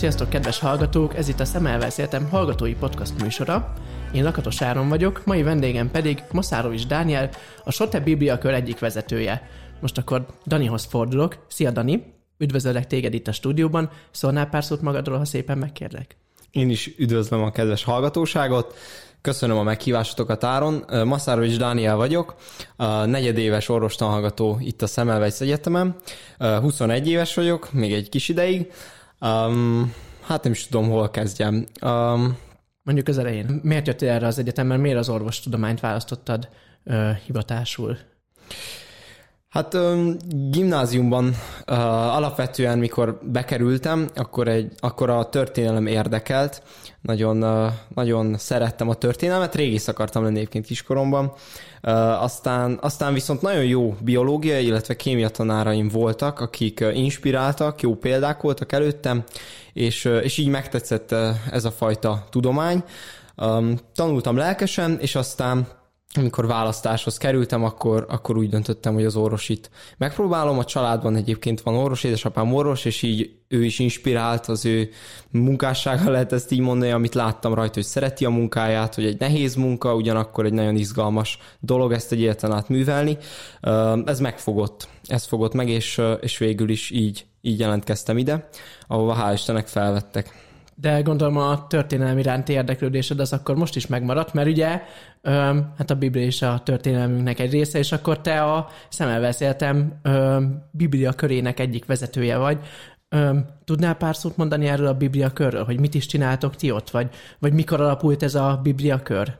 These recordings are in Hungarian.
Sziasztok, kedves hallgatók! Ez itt a Szemelvesz Egyetem hallgatói podcast műsora. Én Lakatos Áron vagyok, mai vendégem pedig Moszárovics Dániel, a Sote Biblia kör egyik vezetője. Most akkor Danihoz fordulok. Szia, Dani! Üdvözöllek téged itt a stúdióban. Szólnál pár szót magadról, ha szépen megkérlek? Én is üdvözlöm a kedves hallgatóságot. Köszönöm a meghívásotokat, Áron. Maszárovics Dániel vagyok, a negyedéves orvostanhallgató itt a Szemelweis Egyetemen. 21 éves vagyok, még egy kis ideig. Um, hát nem is tudom, hol kezdjem. Um, Mondjuk az elején. Miért jöttél erre az egyetemre, miért az orvostudományt választottad uh, hivatásul? Hát gimnáziumban alapvetően, mikor bekerültem, akkor, egy, akkor a történelem érdekelt. Nagyon, nagyon szerettem a történelmet, régész akartam lenni egyébként kiskoromban. Aztán, aztán viszont nagyon jó biológia, illetve kémia tanáraim voltak, akik inspiráltak, jó példák voltak előttem, és, és így megtetszett ez a fajta tudomány. Tanultam lelkesen, és aztán amikor választáshoz kerültem, akkor, akkor úgy döntöttem, hogy az orvosit megpróbálom. A családban egyébként van orvos, édesapám orvos, és így ő is inspirált, az ő munkássága lehet ezt így mondani, amit láttam rajta, hogy szereti a munkáját, hogy egy nehéz munka, ugyanakkor egy nagyon izgalmas dolog ezt egy életen át művelni. Ez megfogott, ez fogott meg, és, és végül is így, így jelentkeztem ide, ahova hál' Istennek felvettek de gondolom a történelem iránti érdeklődésed az akkor most is megmaradt, mert ugye öm, hát a Biblia is a történelmünknek egy része, és akkor te a Egyetem Biblia körének egyik vezetője vagy. Öm, tudnál pár szót mondani erről a Biblia körről, hogy mit is csináltok ti ott, vagy, vagy mikor alapult ez a Biblia kör?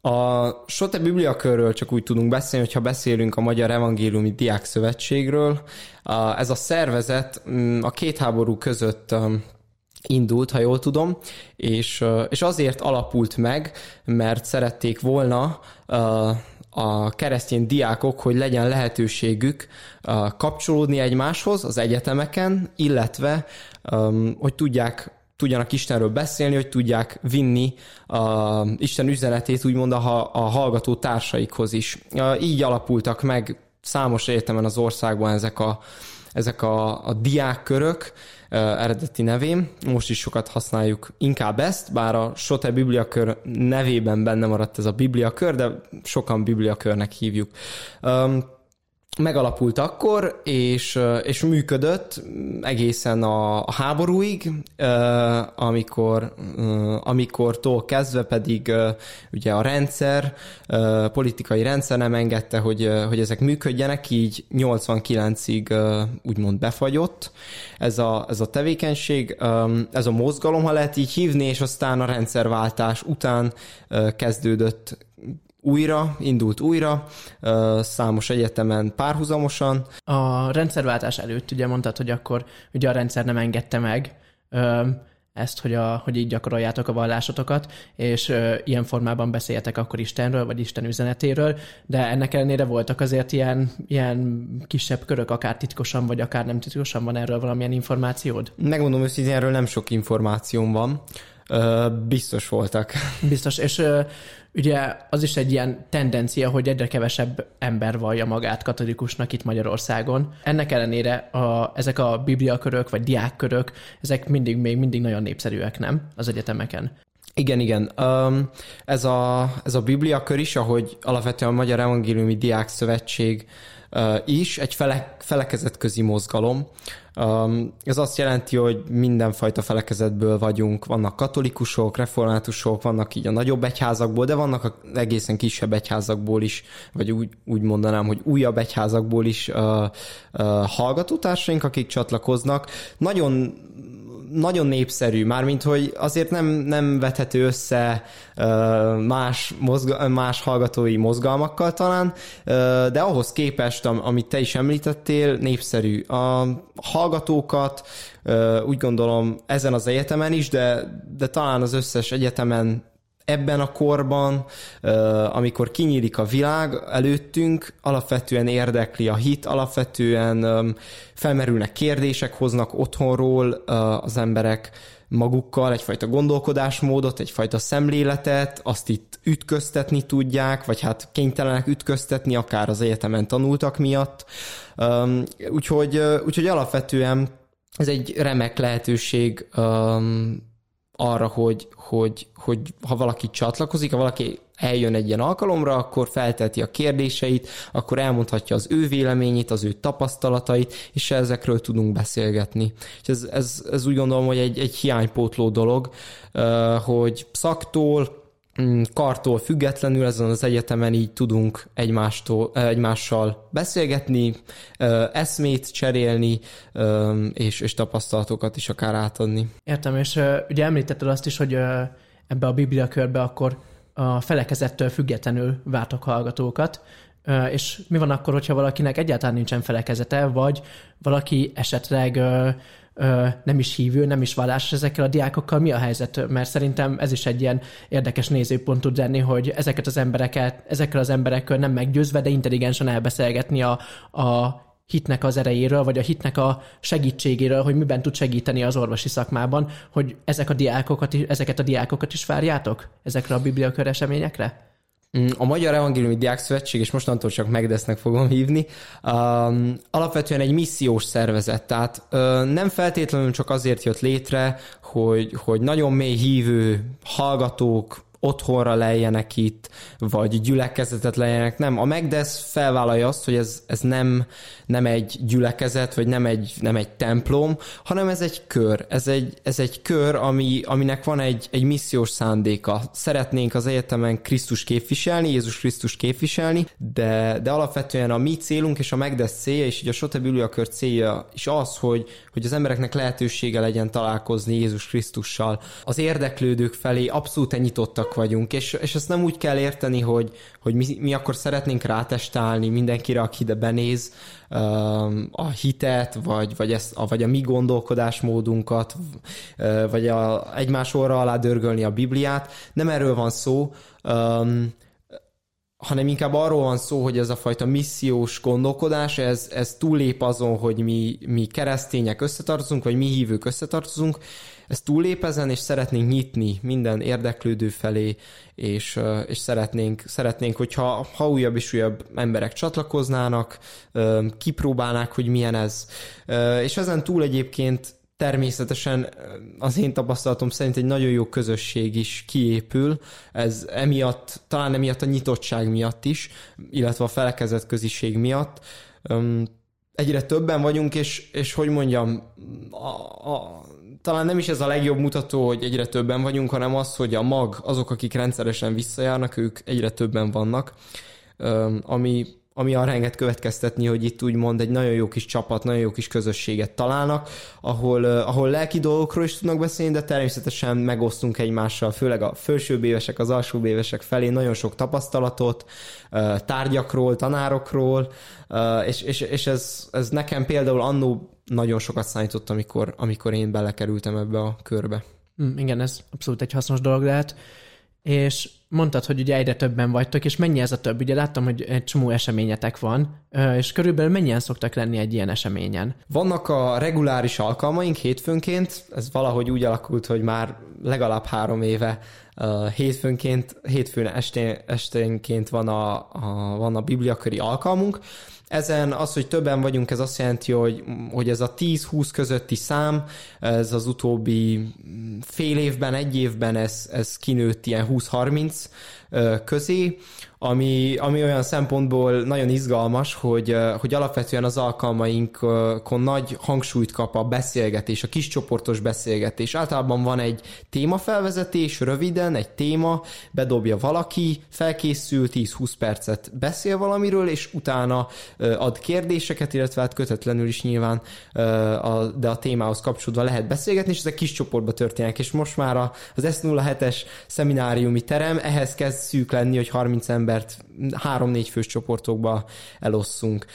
A Sote Biblia körről csak úgy tudunk beszélni, hogyha beszélünk a Magyar Evangéliumi Diák Szövetségről. Ez a szervezet mm, a két háború között indult, ha jól tudom, és, és azért alapult meg, mert szerették volna a keresztény diákok, hogy legyen lehetőségük kapcsolódni egymáshoz az egyetemeken, illetve hogy tudják tudjanak Istenről beszélni, hogy tudják vinni a Isten üzenetét úgymond a, a hallgató társaikhoz is. Így alapultak meg számos egyetemen az országban ezek a, ezek a, a diákkörök, eredeti nevén. Most is sokat használjuk inkább ezt, bár a Sote Bibliakör nevében benne maradt ez a Bibliakör, de sokan Bibliakörnek hívjuk megalapult akkor, és, és működött egészen a, a háborúig, amikor, amikortól kezdve pedig ugye a rendszer, politikai rendszer nem engedte, hogy, hogy ezek működjenek, így 89-ig úgymond befagyott ez a, ez a tevékenység, ez a mozgalom, ha lehet így hívni, és aztán a rendszerváltás után kezdődött újra, indult újra, számos egyetemen párhuzamosan. A rendszerváltás előtt ugye mondtad, hogy akkor ugye a rendszer nem engedte meg ezt, hogy, a, hogy így gyakoroljátok a vallásotokat, és ö, ilyen formában beszéltek akkor Istenről, vagy Isten üzenetéről, de ennek ellenére voltak azért ilyen, ilyen kisebb körök, akár titkosan, vagy akár nem titkosan van erről valamilyen információd? Megmondom őszintén, erről nem sok információm van. Biztos voltak. Biztos, és ugye az is egy ilyen tendencia, hogy egyre kevesebb ember vallja magát katolikusnak itt Magyarországon. Ennek ellenére a, ezek a bibliakörök vagy diákkörök, ezek mindig még mindig nagyon népszerűek, nem? Az egyetemeken. Igen, igen. Um, ez, a, ez a bibliakör is, ahogy alapvetően a Magyar Evangéliumi Diák Szövetség uh, is, egy fele, felekezetközi mozgalom, ez azt jelenti, hogy mindenfajta felekezetből vagyunk, vannak katolikusok, reformátusok, vannak így a nagyobb egyházakból, de vannak egészen kisebb egyházakból is, vagy úgy, úgy mondanám, hogy újabb egyházakból is uh, uh, hallgatótársaink, akik csatlakoznak. Nagyon nagyon népszerű, mármint hogy azért nem, nem vethető össze más, mozga, más hallgatói mozgalmakkal talán, de ahhoz képest, amit te is említettél, népszerű. A hallgatókat úgy gondolom ezen az egyetemen is, de, de talán az összes egyetemen ebben a korban, amikor kinyílik a világ előttünk, alapvetően érdekli a hit, alapvetően felmerülnek kérdések, hoznak otthonról az emberek magukkal egyfajta gondolkodásmódot, egyfajta szemléletet, azt itt ütköztetni tudják, vagy hát kénytelenek ütköztetni, akár az egyetemen tanultak miatt. Úgyhogy, úgyhogy alapvetően ez egy remek lehetőség um, arra, hogy, hogy, hogy ha valaki csatlakozik, ha valaki eljön egy ilyen alkalomra, akkor felteti a kérdéseit, akkor elmondhatja az ő véleményét, az ő tapasztalatait, és ezekről tudunk beszélgetni. És ez, ez, ez úgy gondolom, hogy egy, egy hiánypótló dolog, hogy szaktól, kartól függetlenül ezen az egyetemen így tudunk egymástól, egymással beszélgetni, eszmét cserélni, és, és tapasztalatokat is akár átadni. Értem, és ugye említetted azt is, hogy ebbe a Biblia körbe akkor a felekezettől függetlenül vártok hallgatókat, és mi van akkor, hogyha valakinek egyáltalán nincsen felekezete, vagy valaki esetleg nem is hívő, nem is vallásos ezekkel a diákokkal, mi a helyzet? Mert szerintem ez is egy ilyen érdekes nézőpont tud lenni, hogy ezeket az embereket, ezekkel az emberekkel nem meggyőzve, de intelligensen elbeszélgetni a, a hitnek az erejéről, vagy a hitnek a segítségéről, hogy miben tud segíteni az orvosi szakmában, hogy ezek a diákokat, ezeket a diákokat is várjátok ezekre a bibliakör eseményekre? Mm, a Magyar Evangéliumi Diák Szövetség, és mostantól csak Megdesznek fogom hívni, um, alapvetően egy missziós szervezet, tehát uh, nem feltétlenül csak azért jött létre, hogy, hogy nagyon mély hívő hallgatók, otthonra lejjenek itt, vagy gyülekezetet lejjenek. Nem, a Megdesz felvállalja azt, hogy ez, ez nem, nem egy gyülekezet, vagy nem egy, nem egy templom, hanem ez egy kör. Ez egy, ez egy kör, ami, aminek van egy, egy missziós szándéka. Szeretnénk az egyetemen Krisztus képviselni, Jézus Krisztus képviselni, de, de alapvetően a mi célunk és a Megdesz célja, és így a Sote kör célja is az, hogy, hogy az embereknek lehetősége legyen találkozni Jézus Krisztussal. Az érdeklődők felé abszolút nyitottak vagyunk, és, és ezt nem úgy kell érteni, hogy, hogy mi, mi akkor szeretnénk rátestálni mindenkire, aki ide benéz, a hitet, vagy, vagy, ezt, vagy a mi gondolkodásmódunkat, vagy a, egymás orra alá dörgölni a Bibliát. Nem erről van szó, hanem inkább arról van szó, hogy ez a fajta missziós gondolkodás, ez, ez túllép azon, hogy mi, mi keresztények összetartozunk, vagy mi hívők összetartozunk, ez túllép ezen, és szeretnénk nyitni minden érdeklődő felé, és, és szeretnénk, szeretnénk, hogyha ha újabb és újabb emberek csatlakoznának, kipróbálnák, hogy milyen ez. És ezen túl egyébként természetesen az én tapasztalatom szerint egy nagyon jó közösség is kiépül, ez emiatt, talán emiatt a nyitottság miatt is, illetve a felekezett köziség miatt. Egyre többen vagyunk, és, és hogy mondjam, a, a, talán nem is ez a legjobb mutató, hogy egyre többen vagyunk, hanem az, hogy a mag, azok, akik rendszeresen visszajárnak, ők egyre többen vannak, ami ami arra enged következtetni, hogy itt úgymond egy nagyon jó kis csapat, nagyon jó kis közösséget találnak, ahol, ahol lelki dolgokról is tudnak beszélni, de természetesen megosztunk egymással, főleg a felsőbb évesek, az alsóbb évesek felé nagyon sok tapasztalatot, tárgyakról, tanárokról, és, és, és ez, ez nekem például annó nagyon sokat számított, amikor, amikor én belekerültem ebbe a körbe. Mm, igen, ez abszolút egy hasznos dolog lehet. És mondtad, hogy ugye egyre többen vagytok, és mennyi ez a több? Ugye láttam, hogy egy csomó eseményetek van, és körülbelül mennyien szoktak lenni egy ilyen eseményen? Vannak a reguláris alkalmaink hétfőnként, ez valahogy úgy alakult, hogy már legalább három éve hétfőnként, hétfőn estén, esténként van a, a, van a bibliaköri alkalmunk, ezen az, hogy többen vagyunk, ez azt jelenti, hogy, hogy ez a 10-20 közötti szám, ez az utóbbi fél évben, egy évben ez, ez kinőtt ilyen 20-30 közé, ami, ami olyan szempontból nagyon izgalmas, hogy, hogy alapvetően az alkalmainkon nagy hangsúlyt kap a beszélgetés, a kiscsoportos beszélgetés. Általában van egy témafelvezetés, röviden, egy téma, bedobja valaki, felkészül, 10-20 percet beszél valamiről, és utána ad kérdéseket, illetve hát kötetlenül is nyilván, de a témához kapcsolódva lehet beszélgetni, és ezek kis csoportba történnek, és most már az S07-es szemináriumi terem ehhez kezd szűk lenni, hogy 30 ember embert három-négy fős csoportokba elosszunk.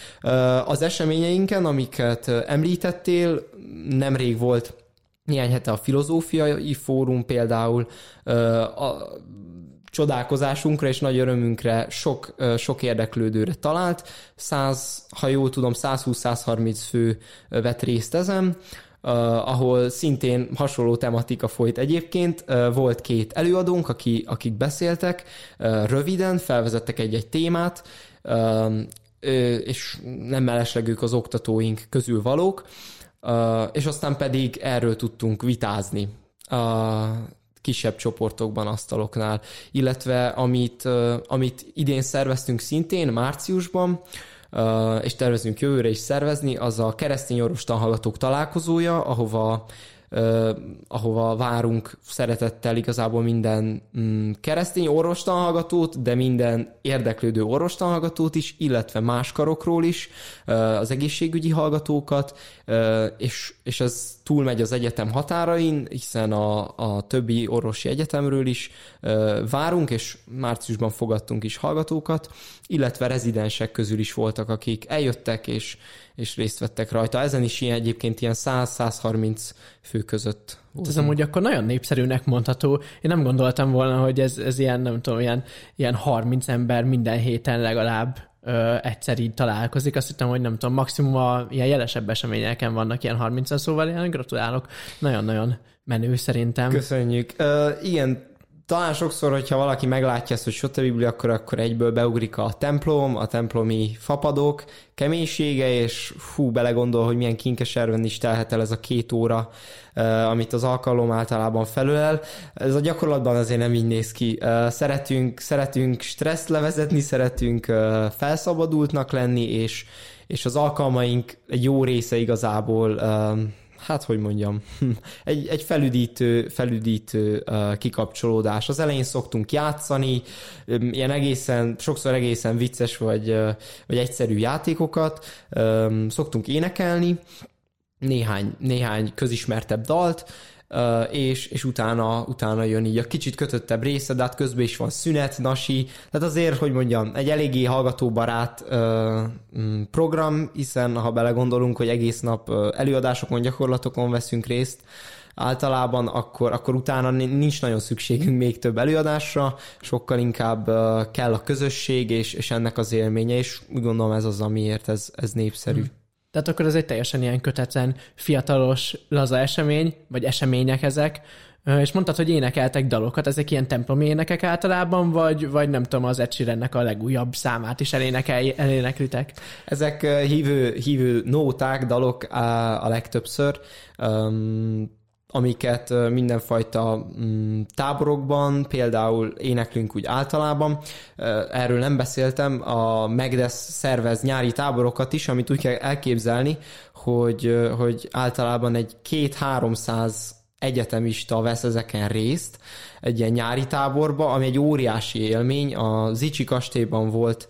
Az eseményeinken, amiket említettél, nemrég volt néhány hete a filozófiai fórum például, a csodálkozásunkra és nagy örömünkre sok, sok érdeklődőre talált. 100, ha jól tudom, 120-130 fő vett részt ezen uh, ahol szintén hasonló tematika folyt egyébként. Uh, volt két előadónk, aki, akik beszéltek, uh, röviden felvezettek egy-egy témát, uh, és nem mellesleg ők az oktatóink közül valók, és aztán pedig erről tudtunk vitázni a kisebb csoportokban, asztaloknál, illetve amit, amit idén szerveztünk szintén márciusban, és tervezünk jövőre is szervezni, az a keresztény orvostan hallgatók találkozója, ahova ahova várunk szeretettel igazából minden mm, keresztény orvostanhallgatót, de minden érdeklődő orvostanhallgatót is, illetve más karokról is, az egészségügyi hallgatókat, és, és ez túlmegy az egyetem határain, hiszen a, a többi orvosi egyetemről is várunk, és márciusban fogadtunk is hallgatókat, illetve rezidensek közül is voltak, akik eljöttek, és, és részt vettek rajta. Ezen is ilyen egyébként ilyen 100-130 fő között volt. Ez amúgy akkor nagyon népszerűnek mondható. Én nem gondoltam volna, hogy ez, ez ilyen, nem tudom, ilyen, ilyen 30 ember minden héten legalább ö, egyszer így találkozik. Azt hittem, hogy nem tudom, maximum a ilyen jelesebb eseményeken vannak ilyen 30 szóval ilyen gratulálok. Nagyon-nagyon menő szerintem. Köszönjük. Uh, igen, talán sokszor, hogyha valaki meglátja ezt, hogy Sote Biblia, akkor, akkor egyből beugrik a templom, a templomi fapadok keménysége, és fú, belegondol, hogy milyen kinkeserven is telhet el ez a két óra, amit az alkalom általában felölel. Ez a gyakorlatban azért nem így néz ki. Szeretünk, szeretünk stresszt levezetni, szeretünk felszabadultnak lenni, és, és az alkalmaink egy jó része igazából hát hogy mondjam, egy, egy felüdítő, felüdítő kikapcsolódás. Az elején szoktunk játszani, ilyen egészen, sokszor egészen vicces vagy, vagy egyszerű játékokat, szoktunk énekelni, néhány, néhány közismertebb dalt, és, és utána, utána jön így a kicsit kötöttebb része, de hát közben is van szünet, nasi, tehát azért, hogy mondjam, egy eléggé hallgatóbarát mm, program, hiszen ha belegondolunk, hogy egész nap előadásokon, gyakorlatokon veszünk részt, általában, akkor, akkor utána nincs nagyon szükségünk még több előadásra, sokkal inkább kell a közösség és, és ennek az élménye, és úgy gondolom ez az, amiért ez, ez népszerű. Hmm. Tehát akkor ez egy teljesen ilyen kötetlen, fiatalos, laza esemény, vagy események ezek, és mondtad, hogy énekeltek dalokat, ezek ilyen templomi énekek általában, vagy, vagy nem tudom, az Ed a legújabb számát is elénekel, eléneklitek? Ezek hívő, hívő nóták, dalok a, legtöbbször. Um, amiket mindenfajta mm, táborokban, például éneklünk úgy általában. Erről nem beszéltem, a Megdes szervez nyári táborokat is, amit úgy kell elképzelni, hogy, hogy általában egy két-háromszáz egyetemista vesz ezeken részt egy ilyen nyári táborba, ami egy óriási élmény. A Zicsi kastélyban volt,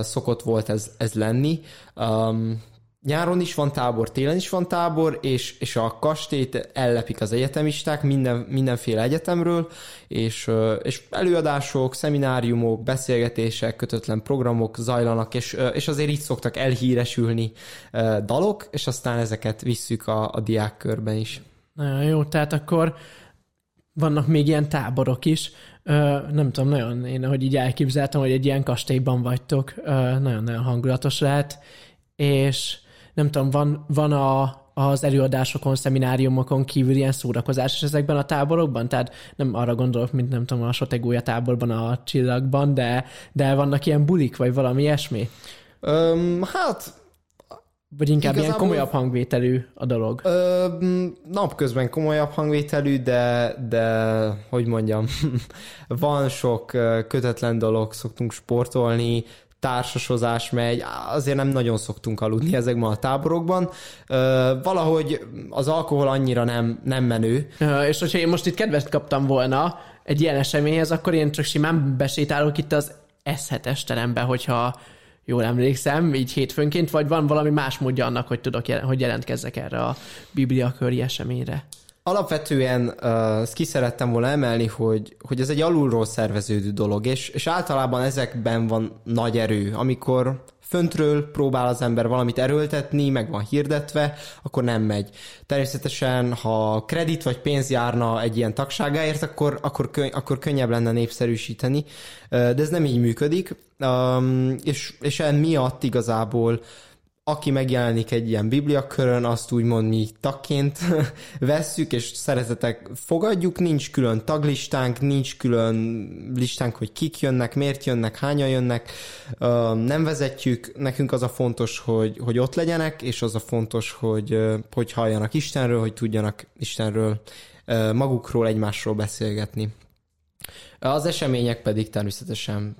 szokott volt ez, ez lenni. Um, nyáron is van tábor, télen is van tábor, és, és a kastélyt ellepik az egyetemisták minden, mindenféle egyetemről, és, és előadások, szemináriumok, beszélgetések, kötötlen programok zajlanak, és, és azért így szoktak elhíresülni dalok, és aztán ezeket visszük a, a diákkörben is. Nagyon jó, tehát akkor vannak még ilyen táborok is. nem tudom, nagyon én, hogy így elképzeltem, hogy egy ilyen kastélyban vagytok, nagyon-nagyon hangulatos lehet, és nem tudom, van, van a, az előadásokon, szemináriumokon kívül ilyen szórakozás és ezekben a táborokban? Tehát nem arra gondolok, mint nem tudom, a Sotegója táborban, a csillagban, de, de vannak ilyen bulik, vagy valami ilyesmi? Um, hát vagy inkább Igazából, ilyen komolyabb hangvételű a dolog? Ö, napközben komolyabb hangvételű, de, de hogy mondjam, van sok kötetlen dolog, szoktunk sportolni, társasozás megy, azért nem nagyon szoktunk aludni ezekben a táborokban. Valahogy az alkohol annyira nem, nem menő. És hogyha én most itt kedvet kaptam volna egy ilyen eseményhez, akkor én csak simán besétálok itt az S7-es terembe, hogyha jól emlékszem, így hétfőnként, vagy van valami más módja annak, hogy tudok, hogy jelentkezzek erre a Biblia köri eseményre? Alapvetően uh, ezt ki szerettem volna emelni, hogy, hogy ez egy alulról szerveződő dolog, és, és általában ezekben van nagy erő. Amikor föntről próbál az ember valamit erőltetni, meg van hirdetve, akkor nem megy. Természetesen, ha kredit vagy pénz járna egy ilyen tagságáért, akkor, akkor, könny- akkor könnyebb lenne népszerűsíteni, de ez nem így működik, és, és emiatt igazából aki megjelenik egy ilyen bibliakörön, azt úgymond mi tagként vesszük, és szeretetek fogadjuk, nincs külön taglistánk, nincs külön listánk, hogy kik jönnek, miért jönnek, hányan jönnek, nem vezetjük, nekünk az a fontos, hogy, hogy ott legyenek, és az a fontos, hogy, hogy halljanak Istenről, hogy tudjanak Istenről magukról, egymásról beszélgetni. Az események pedig természetesen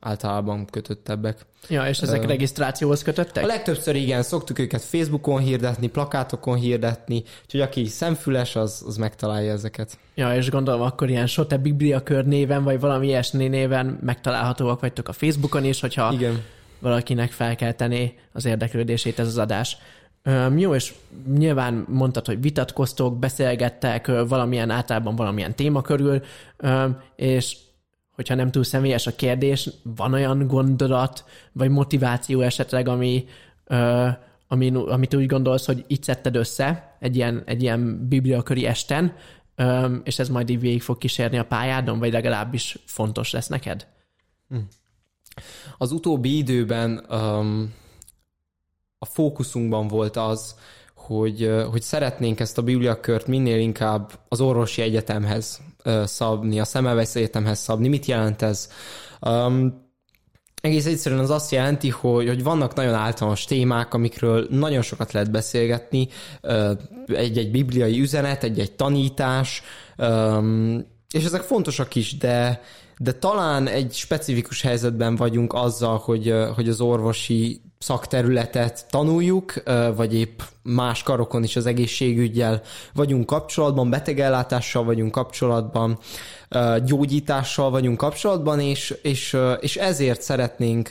általában kötöttebbek. Ja, és ezek uh, regisztrációhoz kötöttek? A legtöbbször igen, szoktuk őket Facebookon hirdetni, plakátokon hirdetni, úgyhogy aki szemfüles, az, az megtalálja ezeket. Ja, és gondolom akkor ilyen Sote Biblia kör néven, vagy valami ilyesmi néven megtalálhatóak vagytok a Facebookon is, hogyha igen. valakinek fel kell tenni az érdeklődését ez az adás. Um, jó, és nyilván mondtad, hogy vitatkoztok, beszélgettek valamilyen általában valamilyen téma körül, um, és hogyha nem túl személyes a kérdés, van olyan gondolat, vagy motiváció esetleg, ami, uh, ami, amit úgy gondolsz, hogy itt szedted össze egy ilyen, egy ilyen bibliaköri esten, um, és ez majd így végig fog kísérni a pályádon, vagy legalábbis fontos lesz neked? Hm. Az utóbbi időben um, a fókuszunkban volt az, hogy, hogy szeretnénk ezt a bibliakört minél inkább az orvosi egyetemhez szabni, a Szemelweis Egyetemhez szabni. Mit jelent ez? Um, egész egyszerűen az azt jelenti, hogy, hogy vannak nagyon általános témák, amikről nagyon sokat lehet beszélgetni, egy-egy bibliai üzenet, egy-egy tanítás, és ezek fontosak is, de, de talán egy specifikus helyzetben vagyunk azzal, hogy, hogy az orvosi szakterületet tanuljuk, vagy épp más karokon is az egészségügyel vagyunk kapcsolatban, betegellátással vagyunk kapcsolatban, gyógyítással vagyunk kapcsolatban, és, és, és ezért szeretnénk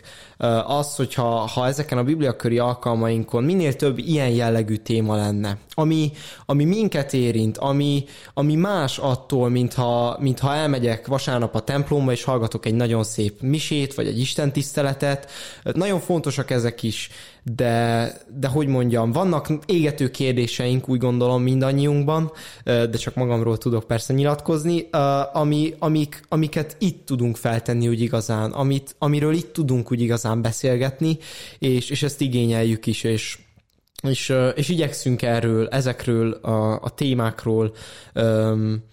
azt, hogyha ha ezeken a bibliaköri alkalmainkon minél több ilyen jellegű téma lenne, ami, ami minket érint, ami, ami más attól, mintha, mintha elmegyek vasárnap a templomba, és hallgatok egy nagyon szép misét, vagy egy istentiszteletet. Nagyon fontosak ezek is, de, de hogy mondjam, vannak égető kérdéseink, úgy gondolom mindannyiunkban, de csak magamról tudok persze nyilatkozni, ami, amik, amiket itt tudunk feltenni úgy igazán, amit, amiről itt tudunk úgy igazán beszélgetni, és, és ezt igényeljük is, és és, és igyekszünk erről, ezekről a, a témákról um,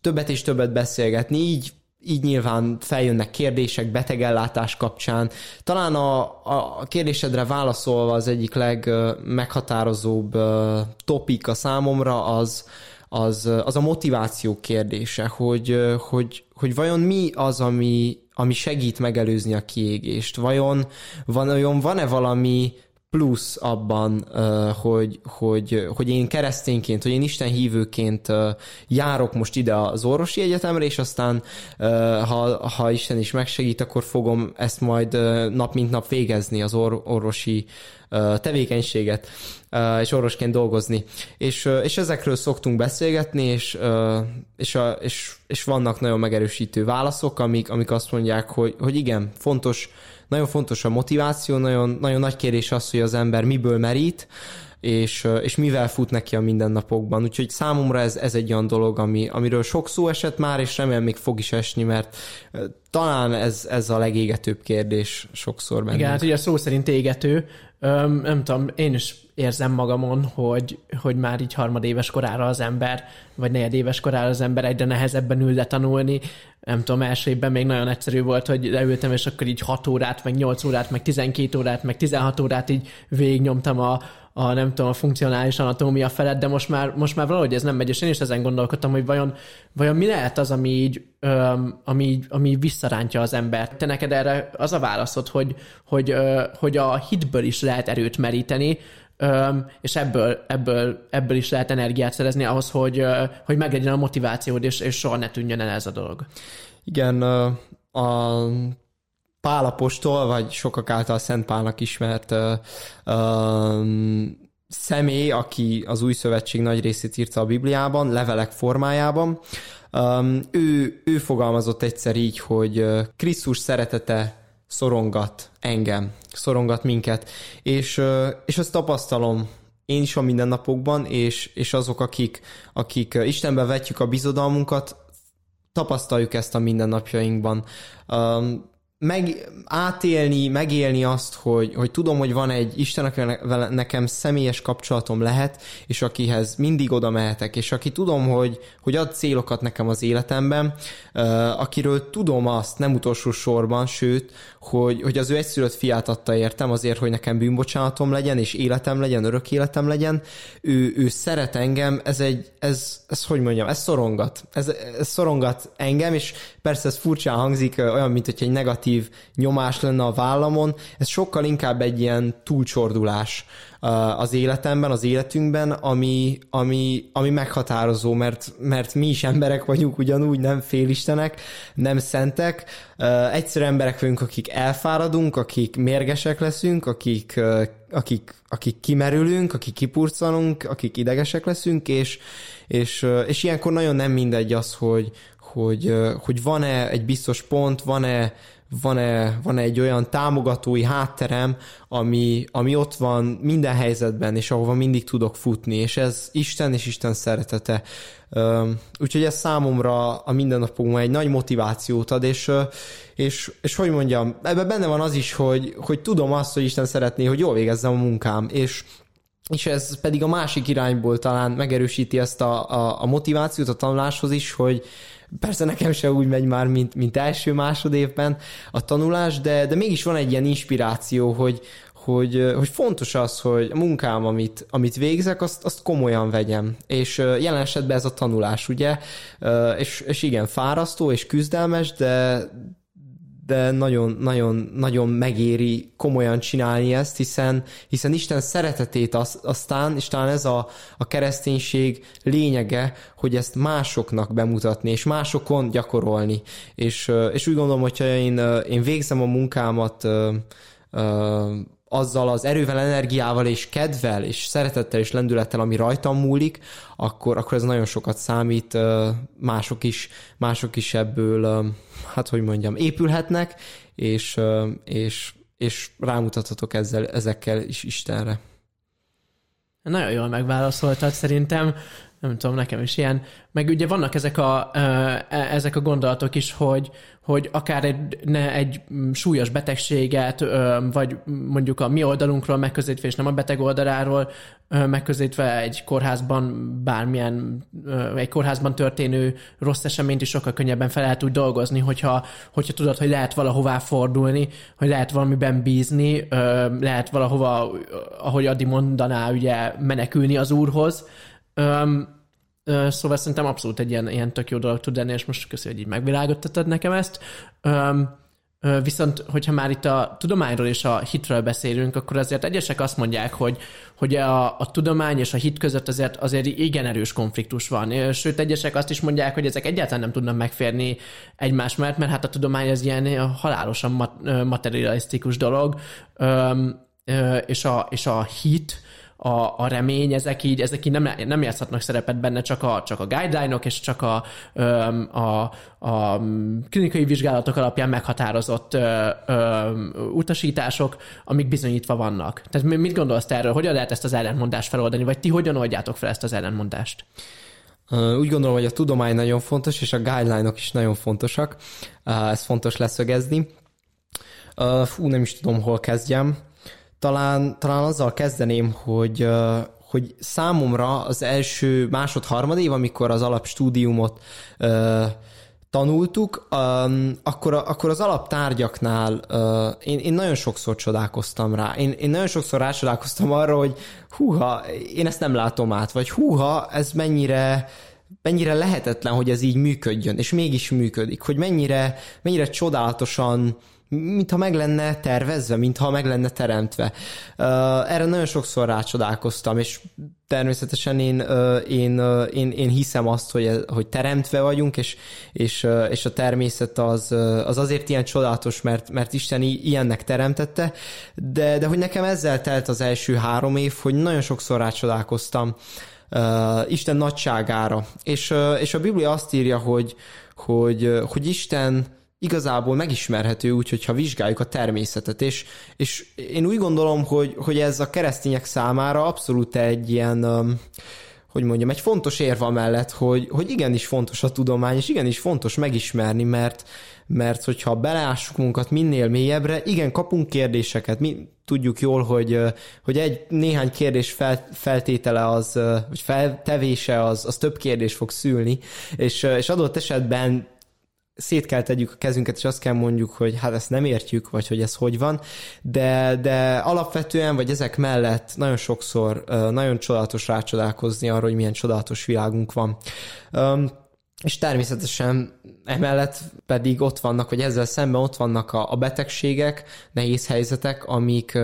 többet és többet beszélgetni, így így nyilván feljönnek kérdések betegellátás kapcsán. Talán a, a kérdésedre válaszolva az egyik legmeghatározóbb topik a számomra az, az, az a motiváció kérdése, hogy, hogy, hogy vajon mi az, ami, ami segít megelőzni a kiégést? Vajon van, van-e valami plusz abban, hogy, hogy, hogy én keresztényként, hogy én Isten hívőként járok most ide az orvosi egyetemre, és aztán ha, ha Isten is megsegít, akkor fogom ezt majd nap mint nap végezni, az or, orvosi tevékenységet, és orvosként dolgozni. És, és ezekről szoktunk beszélgetni, és, és, és, és vannak nagyon megerősítő válaszok, amik, amik azt mondják, hogy, hogy igen, fontos, nagyon fontos a motiváció, nagyon, nagyon nagy kérdés az, hogy az ember miből merít, és, és mivel fut neki a mindennapokban. Úgyhogy számomra ez, ez egy olyan dolog, ami, amiről sok szó esett már, és remélem még fog is esni, mert talán ez, ez a legégetőbb kérdés sokszor benne. Igen, hát ugye szó szerint égető. Öm, nem tudom, én is érzem magamon, hogy, hogy már így harmadéves korára az ember, vagy negyedéves korára az ember egyre nehezebben ül le tanulni. Nem tudom, első évben még nagyon egyszerű volt, hogy leültem, és akkor így 6 órát, meg 8 órát, meg 12 órát, meg 16 órát így végignyomtam a, a nem tudom, a funkcionális anatómia felett, de most már, most már valahogy ez nem megy, és én is ezen gondolkodtam, hogy vajon, vajon mi lehet az, ami így, öm, ami, így, ami visszarántja az embert. Te neked erre az a válaszod, hogy, hogy, ö, hogy a hitből is lehet erőt meríteni, öm, és ebből, ebből, ebből is lehet energiát szerezni ahhoz, hogy, ö, hogy meglegyen a motivációd, és, és soha ne tűnjön el ez a dolog. Igen, a Pálapostól, vagy sokak által Szent Pálnak ismert uh, um, személy, aki az új szövetség nagy részét írta a Bibliában, levelek formájában. Um, ő, ő fogalmazott egyszer így, hogy Krisztus szeretete szorongat engem, szorongat minket, és, és azt tapasztalom én is a mindennapokban, és, és azok, akik, akik Istenbe vetjük a bizodalmunkat, tapasztaljuk ezt a mindennapjainkban. Um, meg, átélni, megélni azt, hogy, hogy tudom, hogy van egy Isten, akivel nekem személyes kapcsolatom lehet, és akihez mindig oda mehetek, és aki tudom, hogy, hogy ad célokat nekem az életemben, uh, akiről tudom azt, nem utolsó sorban, sőt, hogy, hogy az ő egyszülött fiát adta értem azért, hogy nekem bűnbocsánatom legyen, és életem legyen, örök életem legyen, ő, ő szeret engem, ez egy, ez, ez hogy mondjam, ez szorongat. Ez, ez szorongat engem, és persze ez furcsán hangzik, olyan, mint hogy egy negatív nyomás lenne a vállamon, ez sokkal inkább egy ilyen túlcsordulás az életemben, az életünkben, ami, ami, ami meghatározó, mert, mert mi is emberek vagyunk ugyanúgy, nem félistenek, nem szentek, egyszerű emberek vagyunk, akik elfáradunk, akik mérgesek leszünk, akik, akik, akik kimerülünk, akik kipurcanunk, akik idegesek leszünk, és, és, és ilyenkor nagyon nem mindegy az, hogy, hogy, hogy van-e egy biztos pont, van-e, van-e, van-e egy olyan támogatói hátterem, ami, ami ott van minden helyzetben, és ahova mindig tudok futni, és ez Isten és Isten szeretete. Úgyhogy ez számomra a mindennapokban egy nagy motivációt ad, és, és, és hogy mondjam, ebben benne van az is, hogy, hogy tudom azt, hogy Isten szeretné, hogy jól végezzem a munkám, és és ez pedig a másik irányból talán megerősíti ezt a, a, a motivációt a tanuláshoz is, hogy, Persze nekem se úgy megy már, mint, mint első másodévben a tanulás, de, de mégis van egy ilyen inspiráció, hogy, hogy, hogy fontos az, hogy a munkám, amit, amit végzek, azt, azt komolyan vegyem. És jelen esetben ez a tanulás, ugye? És, és igen, fárasztó és küzdelmes, de, de nagyon, nagyon, nagyon megéri komolyan csinálni ezt, hiszen, hiszen Isten szeretetét az, aztán, és talán ez a, a kereszténység lényege, hogy ezt másoknak bemutatni, és másokon gyakorolni. És, és úgy gondolom, hogyha én, én végzem a munkámat azzal az erővel, energiával és kedvel és szeretettel és lendülettel, ami rajtam múlik, akkor, akkor ez nagyon sokat számít, mások is, mások is ebből, hát hogy mondjam, épülhetnek, és, és, és rámutathatok ezzel, ezekkel is Istenre. Nagyon jól megválaszoltad szerintem nem tudom, nekem is ilyen. Meg ugye vannak ezek a, e, ezek a gondolatok is, hogy, hogy akár egy, ne egy súlyos betegséget, vagy mondjuk a mi oldalunkról megközelítve, és nem a beteg oldaláról megközelítve egy kórházban bármilyen, egy kórházban történő rossz eseményt is sokkal könnyebben fel lehet úgy dolgozni, hogyha, hogyha tudod, hogy lehet valahová fordulni, hogy lehet valamiben bízni, lehet valahova, ahogy Adi mondaná, ugye menekülni az úrhoz, Um, szóval szerintem abszolút egy ilyen, ilyen tök jó dolog tud lenni, és most köszönöm, hogy így megvilágítottad nekem ezt. Um, Viszont, hogyha már itt a tudományról és a hitről beszélünk, akkor azért egyesek azt mondják, hogy, hogy a, a tudomány és a hit között azért, azért igen erős konfliktus van. Sőt, egyesek azt is mondják, hogy ezek egyáltalán nem tudnak megférni egymás mellett, mert hát a tudomány az ilyen halálosan materialisztikus dolog, és a, és a hit, a, a remény, ezek így, ezek így nem, nem játszhatnak szerepet benne, csak a, csak a guideline-ok és csak a, a, a klinikai vizsgálatok alapján meghatározott ö, ö, utasítások, amik bizonyítva vannak. Tehát mit gondolsz te erről? Hogyan lehet ezt az ellentmondást feloldani, vagy ti hogyan oldjátok fel ezt az ellentmondást? Úgy gondolom, hogy a tudomány nagyon fontos, és a guideline-ok is nagyon fontosak. Ez fontos leszögezni. Fú, nem is tudom, hol kezdjem talán, talán azzal kezdeném, hogy, hogy számomra az első másod-harmad év, amikor az alapstúdiumot tanultuk, akkor, akkor az alaptárgyaknál én, én nagyon sokszor csodálkoztam rá. Én, én nagyon sokszor rácsodálkoztam arra, hogy húha, én ezt nem látom át, vagy húha, ez mennyire mennyire lehetetlen, hogy ez így működjön, és mégis működik, hogy mennyire, mennyire csodálatosan mintha meg lenne tervezve, mintha meg lenne teremtve. Erre nagyon sokszor rácsodálkoztam, és természetesen én, én, én, én hiszem azt, hogy, hogy teremtve vagyunk, és, és, és a természet az, az azért ilyen csodálatos, mert, mert Isten ilyennek teremtette, de, de hogy nekem ezzel telt az első három év, hogy nagyon sokszor rácsodálkoztam Isten nagyságára. És, és a Biblia azt írja, hogy, hogy, hogy Isten igazából megismerhető úgy, hogyha vizsgáljuk a természetet, és, és én úgy gondolom, hogy, hogy ez a keresztények számára abszolút egy ilyen, hogy mondjam, egy fontos érva mellett, hogy, hogy igenis fontos a tudomány, és igenis fontos megismerni, mert, mert hogyha beleássuk munkat minél mélyebbre, igen, kapunk kérdéseket, mi tudjuk jól, hogy, hogy egy néhány kérdés fel, feltétele az, vagy feltevése az, az több kérdés fog szülni, és, és adott esetben szét kell tegyük a kezünket, és azt kell mondjuk, hogy hát ezt nem értjük, vagy hogy ez hogy van, de, de alapvetően, vagy ezek mellett nagyon sokszor nagyon csodálatos rácsodálkozni arra, hogy milyen csodálatos világunk van. És természetesen emellett pedig ott vannak, vagy ezzel szemben ott vannak a, a betegségek, nehéz helyzetek, amik,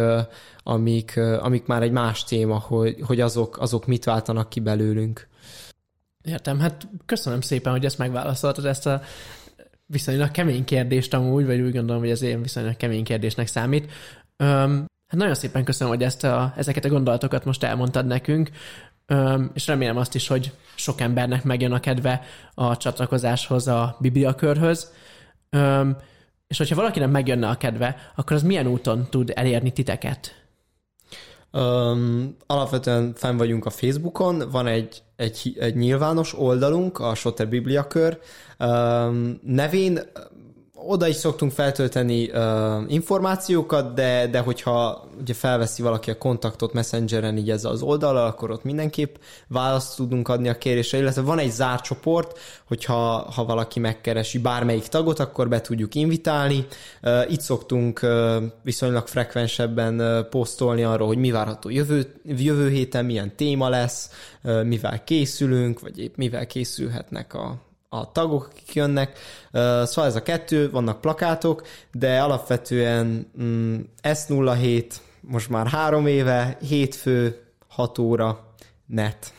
amik, amik már egy más téma, hogy, hogy azok, azok mit váltanak ki belőlünk. Értem, hát köszönöm szépen, hogy ezt megválaszoltad, ezt a viszonylag kemény kérdést amúgy, vagy úgy gondolom, hogy ez ilyen viszonylag kemény kérdésnek számít. Öm, hát nagyon szépen köszönöm, hogy ezt a, ezeket a gondolatokat most elmondtad nekünk, öm, és remélem azt is, hogy sok embernek megjön a kedve a csatlakozáshoz, a bibliakörhöz. Öm, és hogyha valakinek megjönne a kedve, akkor az milyen úton tud elérni titeket? Um, alapvetően fenn vagyunk a Facebookon, van egy, egy, egy nyilvános oldalunk, a Soter Bibliakör. Um, nevén oda is szoktunk feltölteni uh, információkat, de, de hogyha ugye felveszi valaki a kontaktot Messengeren így ezzel az oldalal, akkor ott mindenképp választ tudunk adni a kérésre, illetve van egy zárt csoport, hogyha ha valaki megkeresi bármelyik tagot, akkor be tudjuk invitálni. Uh, itt szoktunk uh, viszonylag frekvensebben uh, posztolni arról, hogy mi várható jövő, jövő héten, milyen téma lesz, uh, mivel készülünk, vagy épp mivel készülhetnek a a tagok, akik jönnek. Szóval ez a kettő, vannak plakátok, de alapvetően mm, S07 most már három éve, hétfő, 6 óra, net.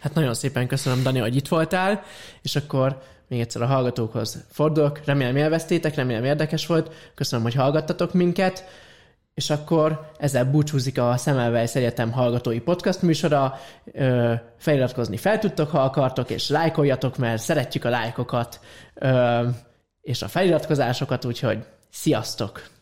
Hát nagyon szépen köszönöm, Dani, hogy itt voltál, és akkor még egyszer a hallgatókhoz fordulok. Remélem élveztétek, remélem érdekes volt. Köszönöm, hogy hallgattatok minket és akkor ezzel búcsúzik a Semmelweis Egyetem hallgatói podcast műsora. Ö, feliratkozni fel tudtok, ha akartok, és lájkoljatok, mert szeretjük a lájkokat, ö, és a feliratkozásokat, úgyhogy sziasztok!